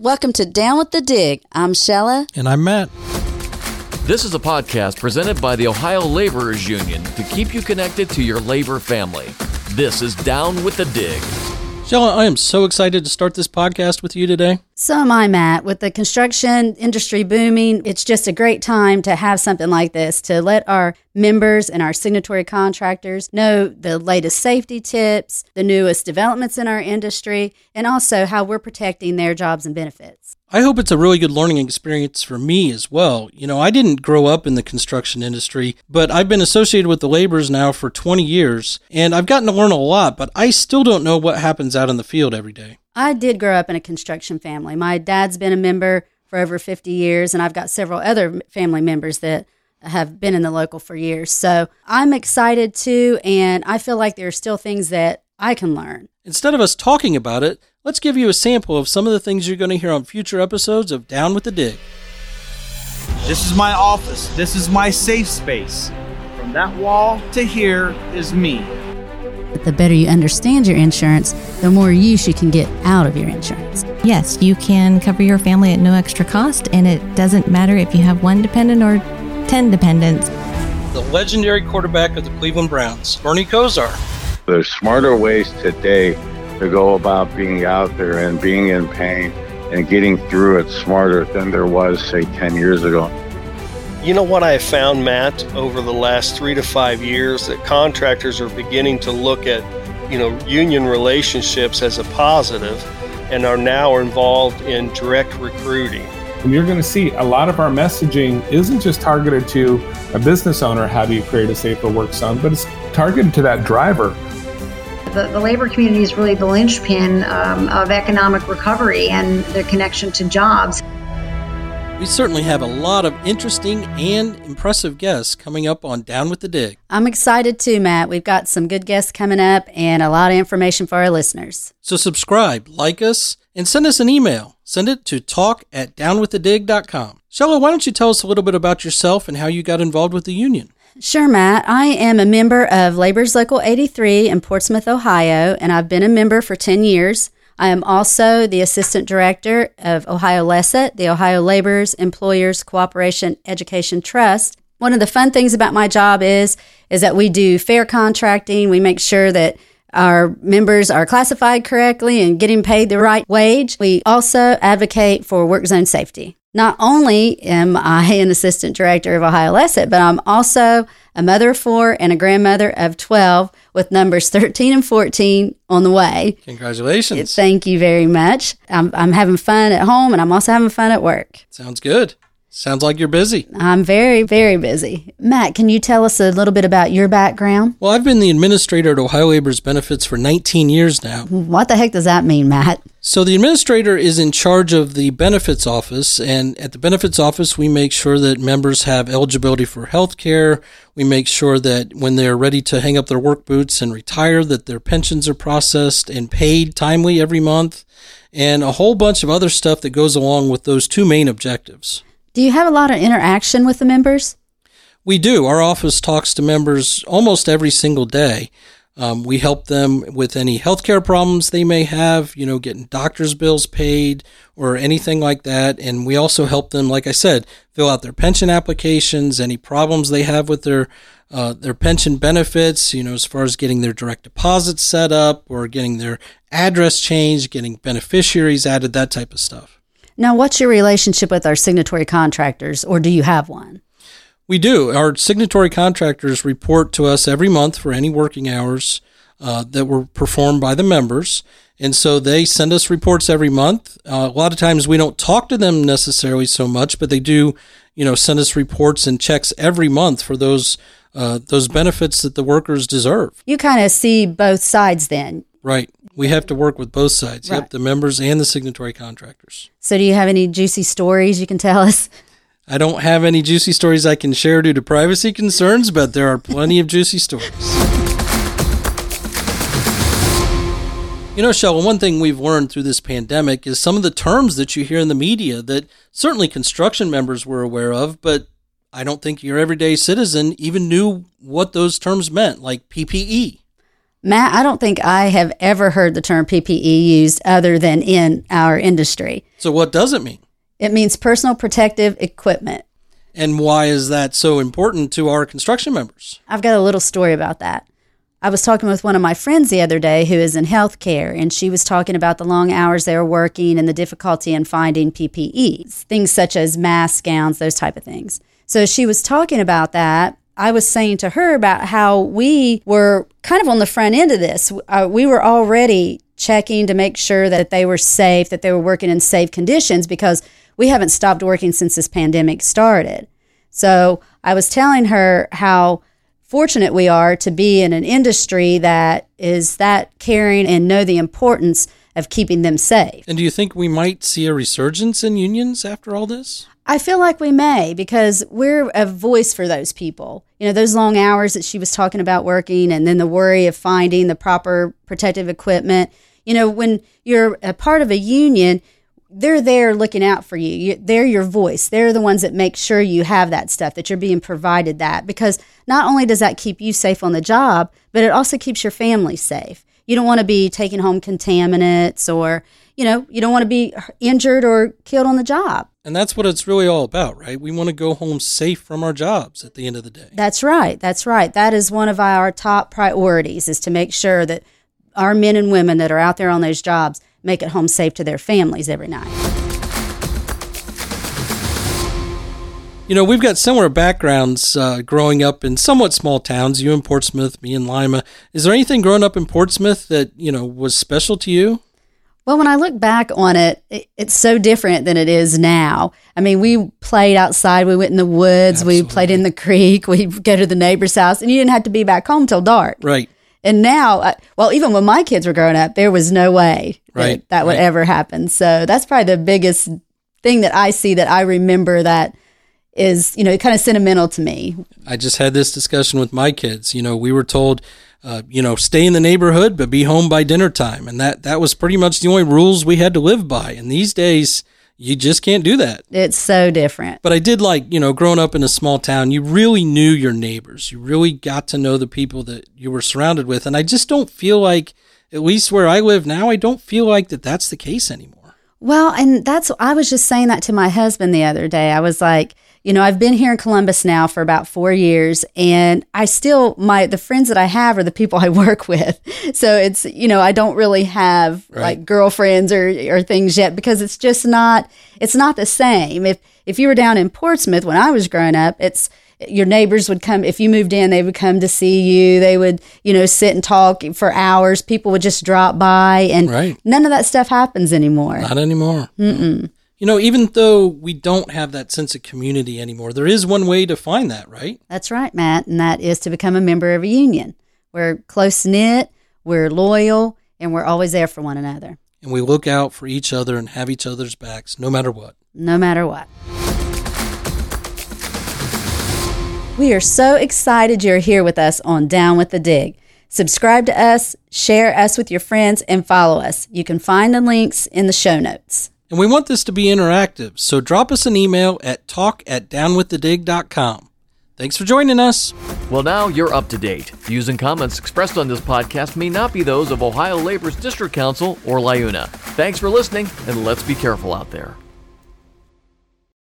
Welcome to Down with the Dig. I'm Shella. And I'm Matt. This is a podcast presented by the Ohio Laborers Union to keep you connected to your labor family. This is Down with the Dig. Shella, I am so excited to start this podcast with you today. So am I, Matt. With the construction industry booming, it's just a great time to have something like this to let our members and our signatory contractors know the latest safety tips, the newest developments in our industry, and also how we're protecting their jobs and benefits. I hope it's a really good learning experience for me as well. You know, I didn't grow up in the construction industry, but I've been associated with the laborers now for 20 years, and I've gotten to learn a lot, but I still don't know what happens out in the field every day. I did grow up in a construction family. My dad's been a member for over 50 years, and I've got several other family members that have been in the local for years. So I'm excited too, and I feel like there are still things that I can learn. Instead of us talking about it, let's give you a sample of some of the things you're going to hear on future episodes of Down with the Dig. This is my office. This is my safe space. From that wall to here is me. The better you understand your insurance, the more use you can get out of your insurance. Yes, you can cover your family at no extra cost, and it doesn't matter if you have one dependent or 10 dependents. The legendary quarterback of the Cleveland Browns, Bernie Kosar. There's smarter ways today to go about being out there and being in pain and getting through it smarter than there was, say, 10 years ago. You know what I have found, Matt, over the last three to five years that contractors are beginning to look at, you know, union relationships as a positive and are now involved in direct recruiting. And you're going to see a lot of our messaging isn't just targeted to a business owner, how do you create a safer work zone, but it's targeted to that driver the, the labor community is really the linchpin um, of economic recovery and the connection to jobs. We certainly have a lot of interesting and impressive guests coming up on Down with the Dig. I'm excited too, Matt. We've got some good guests coming up and a lot of information for our listeners. So subscribe, like us, and send us an email. Send it to talk at downwiththedig.com. Shella, why don't you tell us a little bit about yourself and how you got involved with the union? Sure, Matt. I am a member of Labor's Local 83 in Portsmouth, Ohio, and I've been a member for 10 years. I am also the Assistant Director of Ohio LECET, the Ohio Laborers Employers Cooperation Education Trust. One of the fun things about my job is is that we do fair contracting. We make sure that our members are classified correctly and getting paid the right wage. We also advocate for work zone safety. Not only am I an assistant director of Ohio LECET, but I'm also a mother of four and a grandmother of 12 with numbers 13 and 14 on the way. Congratulations. Thank you very much. I'm, I'm having fun at home and I'm also having fun at work. Sounds good. Sounds like you're busy. I'm very, very busy. Matt, can you tell us a little bit about your background? Well, I've been the administrator at Ohio Labor's Benefits for 19 years now. What the heck does that mean, Matt? So, the administrator is in charge of the benefits office, and at the benefits office, we make sure that members have eligibility for health care. We make sure that when they're ready to hang up their work boots and retire, that their pensions are processed and paid timely every month, and a whole bunch of other stuff that goes along with those two main objectives. Do you have a lot of interaction with the members? We do. Our office talks to members almost every single day. Um, we help them with any healthcare problems they may have, you know, getting doctor's bills paid or anything like that. And we also help them, like I said, fill out their pension applications, any problems they have with their uh, their pension benefits, you know, as far as getting their direct deposit set up or getting their address changed, getting beneficiaries added, that type of stuff. Now, what's your relationship with our signatory contractors, or do you have one? We do. Our signatory contractors report to us every month for any working hours uh, that were performed by the members. And so they send us reports every month. Uh, a lot of times we don't talk to them necessarily so much, but they do, you know, send us reports and checks every month for those uh, those benefits that the workers deserve. You kind of see both sides then. Right. We have to work with both sides. Right. Yep, the members and the signatory contractors. So, do you have any juicy stories you can tell us? I don't have any juicy stories I can share due to privacy concerns, but there are plenty of juicy stories. You know, Shell, one thing we've learned through this pandemic is some of the terms that you hear in the media that certainly construction members were aware of, but I don't think your everyday citizen even knew what those terms meant, like PPE. Matt, I don't think I have ever heard the term PPE used other than in our industry. So, what does it mean? It means personal protective equipment. And why is that so important to our construction members? I've got a little story about that. I was talking with one of my friends the other day who is in healthcare, and she was talking about the long hours they were working and the difficulty in finding PPEs, things such as masks, gowns, those type of things. So she was talking about that. I was saying to her about how we were kind of on the front end of this. Uh, we were already checking to make sure that they were safe, that they were working in safe conditions because we haven't stopped working since this pandemic started. So I was telling her how fortunate we are to be in an industry that is that caring and know the importance of keeping them safe. And do you think we might see a resurgence in unions after all this? I feel like we may because we're a voice for those people. You know, those long hours that she was talking about working and then the worry of finding the proper protective equipment. You know, when you're a part of a union, they're there looking out for you. you. They're your voice. They're the ones that make sure you have that stuff, that you're being provided that. Because not only does that keep you safe on the job, but it also keeps your family safe. You don't want to be taking home contaminants or, you know, you don't want to be injured or killed on the job. And that's what it's really all about, right? We want to go home safe from our jobs at the end of the day. That's right. That's right. That is one of our top priorities is to make sure that our men and women that are out there on those jobs make it home safe to their families every night. You know, we've got similar backgrounds uh, growing up in somewhat small towns. You in Portsmouth, me in Lima. Is there anything growing up in Portsmouth that you know was special to you? Well, when I look back on it, it, it's so different than it is now. I mean, we played outside. We went in the woods. Absolutely. We played in the creek. we'd go to the neighbor's house, and you didn't have to be back home till dark. Right. And now, uh, well, even when my kids were growing up, there was no way right, that, that would right. ever happen. So that's probably the biggest thing that I see that I remember that is, you know, kind of sentimental to me. I just had this discussion with my kids. You know, we were told, uh, you know, stay in the neighborhood, but be home by dinner time. And that, that was pretty much the only rules we had to live by. And these days, you just can't do that. It's so different. But I did like, you know, growing up in a small town, you really knew your neighbors. You really got to know the people that you were surrounded with. And I just don't feel like, at least where I live now, I don't feel like that that's the case anymore. Well, and that's, I was just saying that to my husband the other day. I was like, you know, I've been here in Columbus now for about four years, and I still my the friends that I have are the people I work with. So it's you know I don't really have right. like girlfriends or or things yet because it's just not it's not the same. If if you were down in Portsmouth when I was growing up, it's your neighbors would come if you moved in they would come to see you they would you know sit and talk for hours people would just drop by and right. none of that stuff happens anymore not anymore Mm-mm. You know, even though we don't have that sense of community anymore, there is one way to find that, right? That's right, Matt, and that is to become a member of a union. We're close knit, we're loyal, and we're always there for one another. And we look out for each other and have each other's backs no matter what. No matter what. We are so excited you're here with us on Down with the Dig. Subscribe to us, share us with your friends, and follow us. You can find the links in the show notes. And we want this to be interactive, so drop us an email at talk at downwiththedig.com. Thanks for joining us. Well, now you're up to date. Views and comments expressed on this podcast may not be those of Ohio Labor's District Council or LIUNA. Thanks for listening, and let's be careful out there.